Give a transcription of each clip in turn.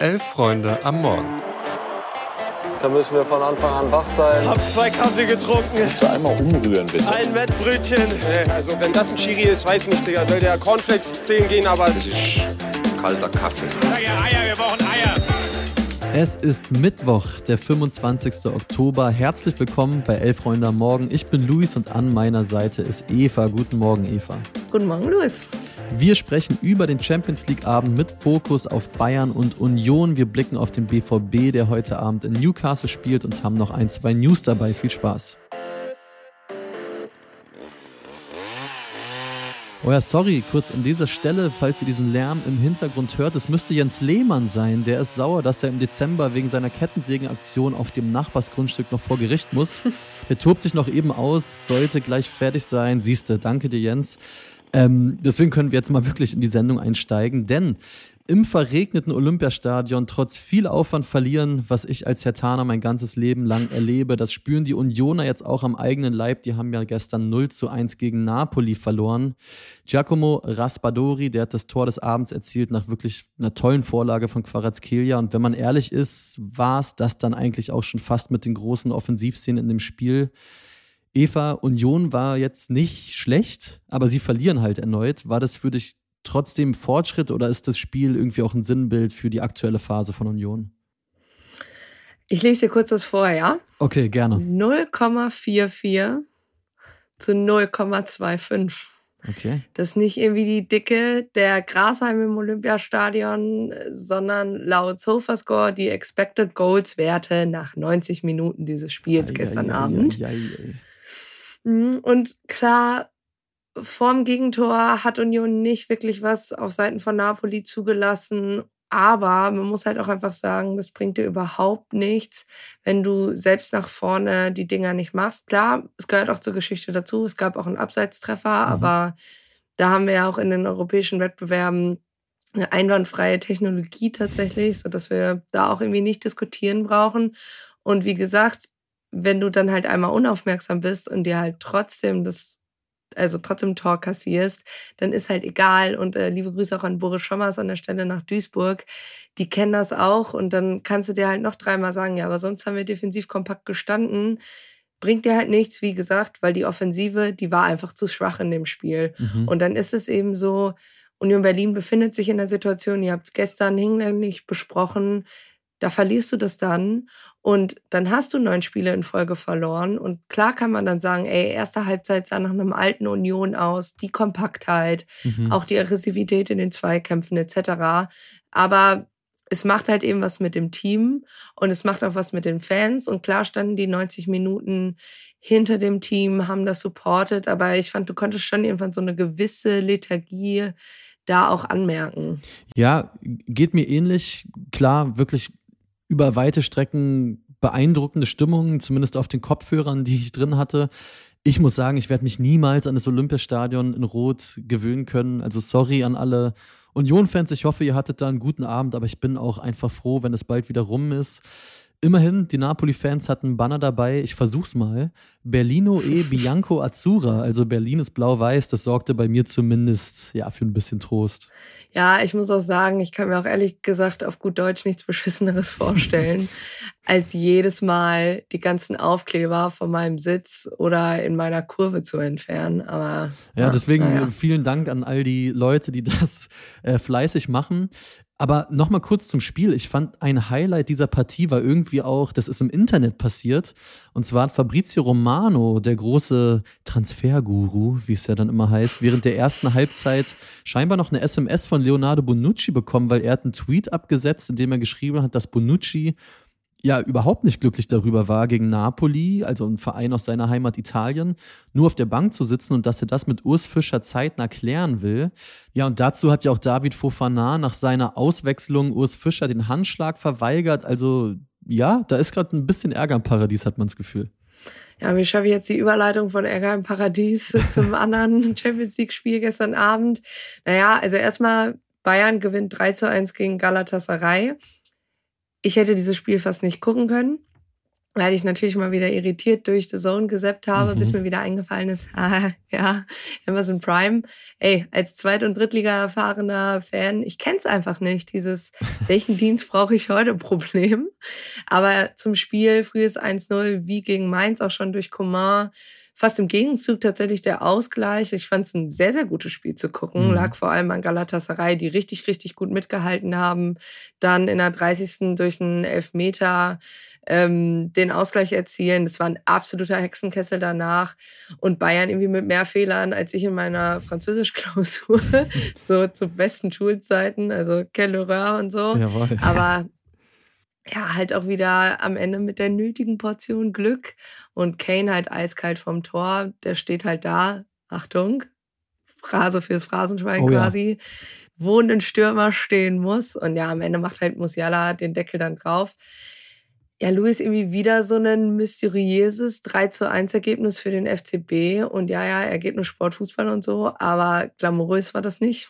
Elf Freunde am Morgen. Da müssen wir von Anfang an wach sein. Hab zwei Kaffee getrunken. Kannst du einmal umrühren, bitte? Ein Wettbrötchen. Nee, also wenn das ein Chiri ist, weiß nicht, Digga. Soll der Cornflakes 10 gehen, aber... Das ist kalter Kaffee. Sag ja Eier, wir brauchen Eier. Es ist Mittwoch, der 25. Oktober. Herzlich willkommen bei Elf Freunde am Morgen. Ich bin Luis und an meiner Seite ist Eva. Guten Morgen, Eva. Guten Morgen, Luis. Wir sprechen über den Champions League Abend mit Fokus auf Bayern und Union. Wir blicken auf den BVB, der heute Abend in Newcastle spielt und haben noch ein, zwei News dabei. Viel Spaß. Oh ja, sorry, kurz an dieser Stelle, falls ihr diesen Lärm im Hintergrund hört, es müsste Jens Lehmann sein. Der ist sauer, dass er im Dezember wegen seiner Kettensägenaktion auf dem Nachbarsgrundstück noch vor Gericht muss. Der tobt sich noch eben aus, sollte gleich fertig sein. Siehste, danke dir, Jens. Ähm, deswegen können wir jetzt mal wirklich in die Sendung einsteigen, denn im verregneten Olympiastadion trotz viel Aufwand verlieren, was ich als Hertaner mein ganzes Leben lang erlebe. Das spüren die Unioner jetzt auch am eigenen Leib. Die haben ja gestern 0 zu 1 gegen Napoli verloren. Giacomo Raspadori, der hat das Tor des Abends erzielt nach wirklich einer tollen Vorlage von Kvaratskhelia. Und wenn man ehrlich ist, war es das dann eigentlich auch schon fast mit den großen Offensivszenen in dem Spiel. Eva, Union war jetzt nicht schlecht, aber sie verlieren halt erneut. War das für dich trotzdem Fortschritt oder ist das Spiel irgendwie auch ein Sinnbild für die aktuelle Phase von Union? Ich lese dir kurz was vor, ja? Okay, gerne. 0,44 zu 0,25. Okay. Das ist nicht irgendwie die Dicke der Grasheim im Olympiastadion, sondern laut Sofascore die Expected Goals Werte nach 90 Minuten dieses Spiels Ei, gestern ei, Abend. ei, Und klar, vorm Gegentor hat Union nicht wirklich was auf Seiten von Napoli zugelassen. Aber man muss halt auch einfach sagen, das bringt dir überhaupt nichts, wenn du selbst nach vorne die Dinger nicht machst. Klar, es gehört auch zur Geschichte dazu. Es gab auch einen Abseitstreffer, aber da haben wir ja auch in den europäischen Wettbewerben eine einwandfreie Technologie tatsächlich, sodass wir da auch irgendwie nicht diskutieren brauchen. Und wie gesagt, wenn du dann halt einmal unaufmerksam bist und dir halt trotzdem das, also trotzdem Tor kassierst, dann ist halt egal. Und äh, liebe Grüße auch an Boris Schommers an der Stelle nach Duisburg. Die kennen das auch und dann kannst du dir halt noch dreimal sagen, ja, aber sonst haben wir defensiv kompakt gestanden. Bringt dir halt nichts, wie gesagt, weil die Offensive, die war einfach zu schwach in dem Spiel. Mhm. Und dann ist es eben so, Union Berlin befindet sich in der Situation, ihr habt es gestern hinlänglich besprochen, da verlierst du das dann und dann hast du neun Spiele in Folge verloren. Und klar kann man dann sagen, ey, erste Halbzeit sah nach einem alten Union aus, die Kompaktheit, Mhm. auch die Aggressivität in den Zweikämpfen etc. Aber es macht halt eben was mit dem Team und es macht auch was mit den Fans. Und klar standen die 90 Minuten hinter dem Team, haben das supportet. Aber ich fand, du konntest schon irgendwann so eine gewisse Lethargie da auch anmerken. Ja, geht mir ähnlich. Klar, wirklich über weite Strecken beeindruckende Stimmung, zumindest auf den Kopfhörern, die ich drin hatte. Ich muss sagen, ich werde mich niemals an das Olympiastadion in Rot gewöhnen können. Also sorry an alle Union-Fans. Ich hoffe, ihr hattet da einen guten Abend, aber ich bin auch einfach froh, wenn es bald wieder rum ist. Immerhin, die Napoli-Fans hatten Banner dabei. Ich versuch's mal. Berlino e Bianco Azzurra. Also Berlin ist blau-weiß. Das sorgte bei mir zumindest ja für ein bisschen Trost. Ja, ich muss auch sagen, ich kann mir auch ehrlich gesagt auf gut Deutsch nichts Beschisseneres vorstellen, als jedes Mal die ganzen Aufkleber von meinem Sitz oder in meiner Kurve zu entfernen. Aber Ja, deswegen naja. äh, vielen Dank an all die Leute, die das äh, fleißig machen. Aber nochmal kurz zum Spiel. Ich fand ein Highlight dieser Partie war irgendwie auch, das ist im Internet passiert. Und zwar hat Fabrizio Romano, der große Transferguru, wie es ja dann immer heißt, während der ersten Halbzeit scheinbar noch eine SMS von Leonardo Bonucci bekommen, weil er hat einen Tweet abgesetzt, in dem er geschrieben hat, dass Bonucci ja überhaupt nicht glücklich darüber war, gegen Napoli, also ein Verein aus seiner Heimat Italien, nur auf der Bank zu sitzen und dass er das mit Urs Fischer zeitnah klären will. Ja, und dazu hat ja auch David Fofana nach seiner Auswechslung Urs Fischer den Handschlag verweigert. Also ja, da ist gerade ein bisschen Ärger im Paradies, hat man das Gefühl. Ja, wie schaffe ich jetzt die Überleitung von Ärger im Paradies zum anderen Champions League-Spiel gestern Abend? Naja, also erstmal Bayern gewinnt 3 zu 1 gegen Galatasaray. Ich hätte dieses Spiel fast nicht gucken können. weil ich natürlich mal wieder irritiert durch The Zone gesappt habe, mhm. bis mir wieder eingefallen ist, ah, ja, Amazon Prime. Ey, als Zweit- und Drittliga erfahrener Fan, ich kenn's einfach nicht, dieses welchen Dienst brauche ich heute Problem. Aber zum Spiel, frühes 1-0, wie gegen Mainz, auch schon durch Coman, fast im Gegenzug tatsächlich der Ausgleich. Ich fand es ein sehr, sehr gutes Spiel zu gucken. Mhm. Lag vor allem an Galatasaray, die richtig, richtig gut mitgehalten haben. Dann in der 30. durch einen Elfmeter ähm, den Ausgleich erzielen. Das war ein absoluter Hexenkessel danach. Und Bayern irgendwie mit mehr Fehlern als ich in meiner Französischklausur. so zu besten Schulzeiten, also Quelle und so. Jawohl. Aber ja, halt auch wieder am Ende mit der nötigen Portion Glück. Und Kane halt eiskalt vom Tor, der steht halt da. Achtung, Phrase fürs Phrasenschwein oh, quasi, ja. wo ein Stürmer stehen muss. Und ja, am Ende macht halt Musiala den Deckel dann drauf. Ja, Luis irgendwie wieder so ein mysteriöses 3 zu 1 Ergebnis für den FCB. Und ja, ja, Ergebnis Sport, Fußball und so, aber glamourös war das nicht.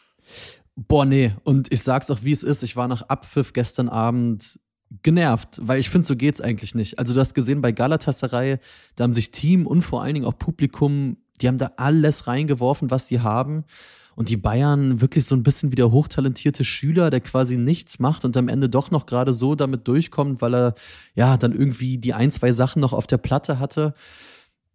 Boah, nee. Und ich sag's auch, wie es ist. Ich war nach Abpfiff gestern Abend genervt, weil ich finde, so geht's eigentlich nicht. Also du hast gesehen bei Galatasaray, da haben sich Team und vor allen Dingen auch Publikum, die haben da alles reingeworfen, was sie haben. Und die Bayern wirklich so ein bisschen wie der hochtalentierte Schüler, der quasi nichts macht und am Ende doch noch gerade so damit durchkommt, weil er ja dann irgendwie die ein, zwei Sachen noch auf der Platte hatte.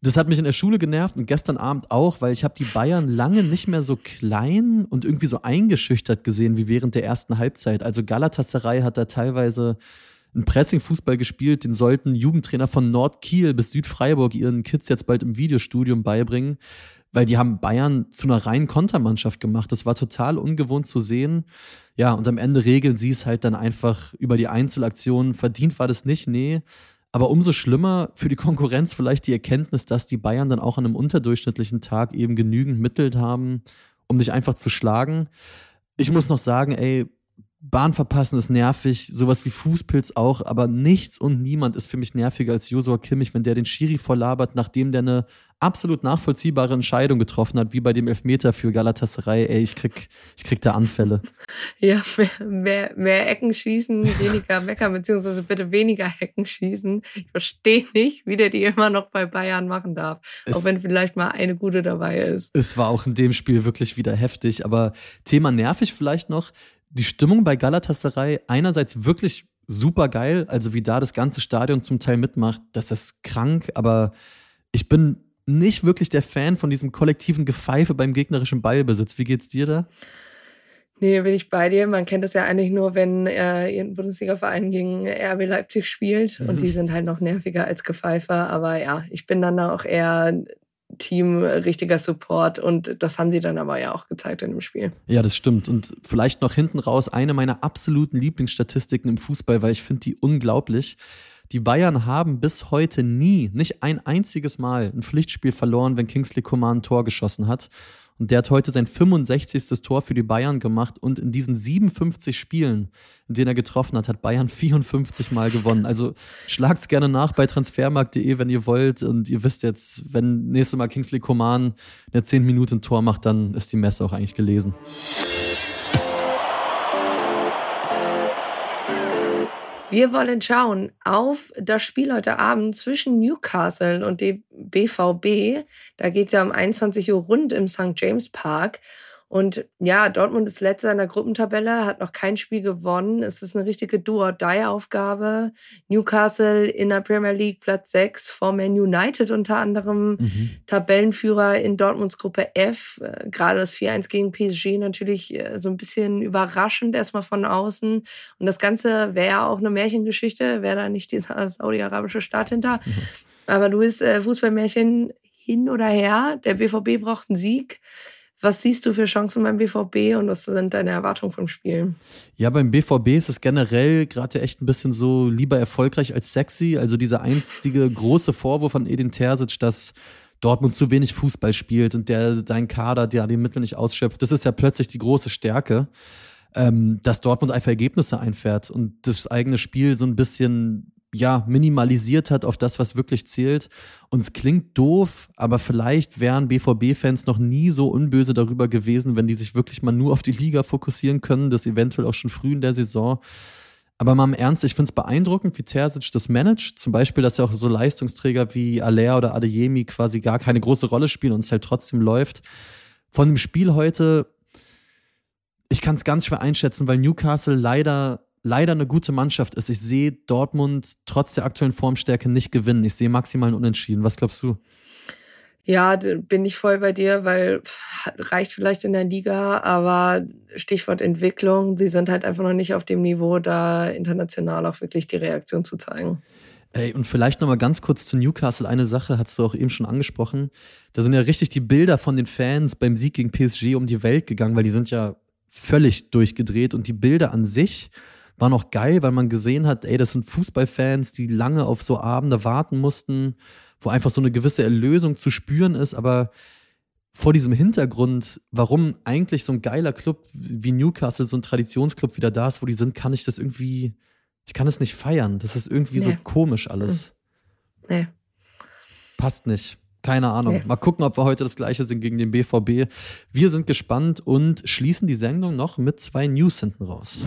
Das hat mich in der Schule genervt und gestern Abend auch, weil ich habe die Bayern lange nicht mehr so klein und irgendwie so eingeschüchtert gesehen wie während der ersten Halbzeit. Also Galatasaray hat da teilweise einen Pressing-Fußball gespielt, den sollten Jugendtrainer von Nordkiel bis Südfreiburg ihren Kids jetzt bald im Videostudium beibringen, weil die haben Bayern zu einer reinen Kontermannschaft gemacht. Das war total ungewohnt zu sehen. Ja, und am Ende regeln sie es halt dann einfach über die Einzelaktionen. Verdient war das nicht, nee. Aber umso schlimmer für die Konkurrenz vielleicht die Erkenntnis, dass die Bayern dann auch an einem unterdurchschnittlichen Tag eben genügend Mittel haben, um dich einfach zu schlagen. Ich muss noch sagen, ey, Bahn verpassen ist nervig, sowas wie Fußpilz auch, aber nichts und niemand ist für mich nerviger als Josua Kimmich, wenn der den Schiri vorlabert, nachdem der eine absolut nachvollziehbare Entscheidung getroffen hat, wie bei dem Elfmeter für Galatasaray. Ey, ich krieg, ich krieg da Anfälle. Ja, mehr, mehr, mehr Ecken schießen, weniger meckern, beziehungsweise bitte weniger Hecken schießen. Ich verstehe nicht, wie der die immer noch bei Bayern machen darf. Es, auch wenn vielleicht mal eine gute dabei ist. Es war auch in dem Spiel wirklich wieder heftig, aber Thema nervig vielleicht noch die Stimmung bei Galatasaray einerseits wirklich super geil, also wie da das ganze Stadion zum Teil mitmacht, das ist krank, aber ich bin nicht wirklich der Fan von diesem kollektiven Gefeife beim gegnerischen Ballbesitz. Wie geht's dir da? Nee, bin ich bei dir. Man kennt das ja eigentlich nur, wenn äh, ein Bundesliga-Verein gegen RB Leipzig spielt und die sind halt noch nerviger als Gefeifer. Aber ja, ich bin dann auch eher Team richtiger Support und das haben die dann aber ja auch gezeigt in dem Spiel. Ja, das stimmt und vielleicht noch hinten raus eine meiner absoluten Lieblingsstatistiken im Fußball, weil ich finde die unglaublich. Die Bayern haben bis heute nie, nicht ein einziges Mal ein Pflichtspiel verloren, wenn Kingsley Coman ein Tor geschossen hat. Und der hat heute sein 65. Tor für die Bayern gemacht und in diesen 57 Spielen, in denen er getroffen hat, hat Bayern 54 Mal gewonnen. Also schlagt's gerne nach bei transfermarkt.de, wenn ihr wollt. Und ihr wisst jetzt, wenn nächstes Mal Kingsley Coman eine 10 Minuten Tor macht, dann ist die Messe auch eigentlich gelesen. Wir wollen schauen auf das Spiel heute Abend zwischen Newcastle und dem BVB. Da geht es ja um 21 Uhr rund im St. James Park. Und ja, Dortmund ist letzter in der Gruppentabelle, hat noch kein Spiel gewonnen. Es ist eine richtige Do-or-Die-Aufgabe. Newcastle in der Premier League Platz 6 vor Man United unter anderem. Mhm. Tabellenführer in Dortmunds Gruppe F. Äh, gerade das 4-1 gegen PSG natürlich äh, so ein bisschen überraschend erstmal von außen. Und das Ganze wäre ja auch eine Märchengeschichte, wäre da nicht dieser saudi-arabische Staat hinter. Mhm. Aber du bist äh, Fußballmärchen hin oder her. Der BVB braucht einen Sieg. Was siehst du für Chancen beim BVB und was sind deine Erwartungen vom Spiel? Ja, beim BVB ist es generell gerade echt ein bisschen so lieber erfolgreich als sexy. Also dieser einstige große Vorwurf an Edin Terzic, dass Dortmund zu wenig Fußball spielt und der dein Kader, der die Mittel nicht ausschöpft, das ist ja plötzlich die große Stärke, ähm, dass Dortmund einfach Ergebnisse einfährt und das eigene Spiel so ein bisschen ja, minimalisiert hat auf das, was wirklich zählt. Und es klingt doof, aber vielleicht wären BVB-Fans noch nie so unböse darüber gewesen, wenn die sich wirklich mal nur auf die Liga fokussieren können, das eventuell auch schon früh in der Saison. Aber mal im Ernst, ich finde es beeindruckend, wie Terzic das managt. Zum Beispiel, dass ja auch so Leistungsträger wie Aller oder Adeyemi quasi gar keine große Rolle spielen und es halt trotzdem läuft. Von dem Spiel heute, ich kann es ganz schwer einschätzen, weil Newcastle leider, leider eine gute Mannschaft ist. Ich sehe Dortmund trotz der aktuellen Formstärke nicht gewinnen. Ich sehe maximal einen Unentschieden. Was glaubst du? Ja, bin ich voll bei dir, weil reicht vielleicht in der Liga, aber Stichwort Entwicklung, sie sind halt einfach noch nicht auf dem Niveau, da international auch wirklich die Reaktion zu zeigen. Ey, und vielleicht nochmal ganz kurz zu Newcastle. Eine Sache hast du auch eben schon angesprochen. Da sind ja richtig die Bilder von den Fans beim Sieg gegen PSG um die Welt gegangen, weil die sind ja völlig durchgedreht und die Bilder an sich waren auch geil, weil man gesehen hat, ey, das sind Fußballfans, die lange auf so Abende warten mussten wo einfach so eine gewisse Erlösung zu spüren ist, aber vor diesem Hintergrund, warum eigentlich so ein geiler Club wie Newcastle, so ein Traditionsclub wieder da ist, wo die sind, kann ich das irgendwie, ich kann es nicht feiern. Das ist irgendwie nee. so komisch alles. Hm. Nee. Passt nicht. Keine Ahnung. Nee. Mal gucken, ob wir heute das gleiche sind gegen den BVB. Wir sind gespannt und schließen die Sendung noch mit zwei News hinten raus.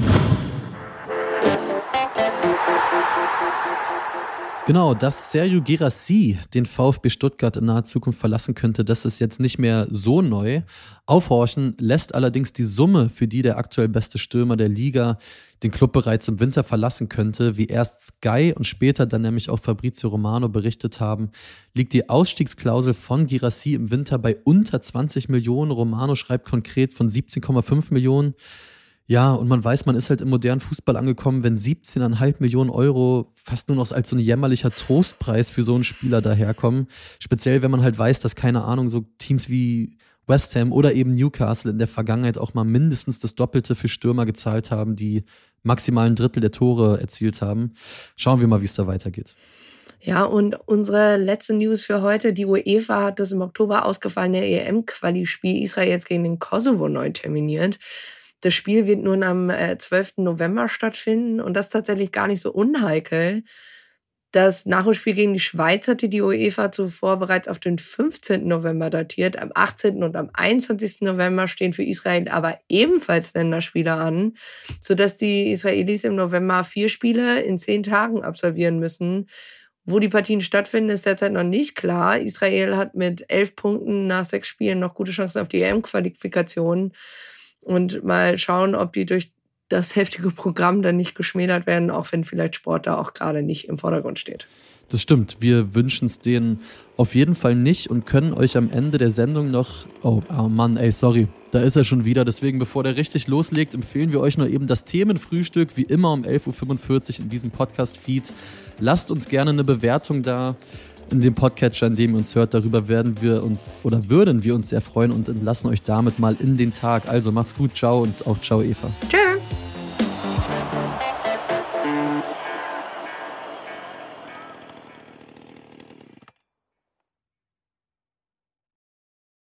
Genau, dass Sergio Girassi den VfB Stuttgart in naher Zukunft verlassen könnte, das ist jetzt nicht mehr so neu. Aufhorchen lässt allerdings die Summe, für die der aktuell beste Stürmer der Liga den Club bereits im Winter verlassen könnte, wie erst Sky und später dann nämlich auch Fabrizio Romano berichtet haben, liegt die Ausstiegsklausel von Girassi im Winter bei unter 20 Millionen. Romano schreibt konkret von 17,5 Millionen. Ja, und man weiß, man ist halt im modernen Fußball angekommen, wenn 17,5 Millionen Euro fast nur noch als so ein jämmerlicher Trostpreis für so einen Spieler daherkommen. Speziell, wenn man halt weiß, dass, keine Ahnung, so Teams wie West Ham oder eben Newcastle in der Vergangenheit auch mal mindestens das Doppelte für Stürmer gezahlt haben, die maximal ein Drittel der Tore erzielt haben. Schauen wir mal, wie es da weitergeht. Ja, und unsere letzte News für heute, die UEFA hat das im Oktober ausgefallene EM-Quali-Spiel Israels gegen den Kosovo neu terminiert. Das Spiel wird nun am 12. Äh, November stattfinden und das ist tatsächlich gar nicht so unheikel. Das Nachholspiel gegen die Schweiz hatte die UEFA zuvor bereits auf den 15. November datiert. Am 18. und am 21. November stehen für Israel aber ebenfalls Länderspiele an, sodass die Israelis im November vier Spiele in zehn Tagen absolvieren müssen. Wo die Partien stattfinden, ist derzeit noch nicht klar. Israel hat mit elf Punkten nach sechs Spielen noch gute Chancen auf die EM-Qualifikation und mal schauen, ob die durch das heftige Programm dann nicht geschmälert werden, auch wenn vielleicht Sport da auch gerade nicht im Vordergrund steht. Das stimmt. Wir wünschen es denen auf jeden Fall nicht und können euch am Ende der Sendung noch. Oh, oh Mann, ey, sorry. Da ist er schon wieder. Deswegen, bevor der richtig loslegt, empfehlen wir euch noch eben das Themenfrühstück, wie immer um 11.45 Uhr in diesem Podcast-Feed. Lasst uns gerne eine Bewertung da in dem Podcatcher, in dem ihr uns hört. Darüber werden wir uns oder würden wir uns sehr freuen und entlassen euch damit mal in den Tag. Also macht's gut, ciao und auch ciao, Eva. Tschö.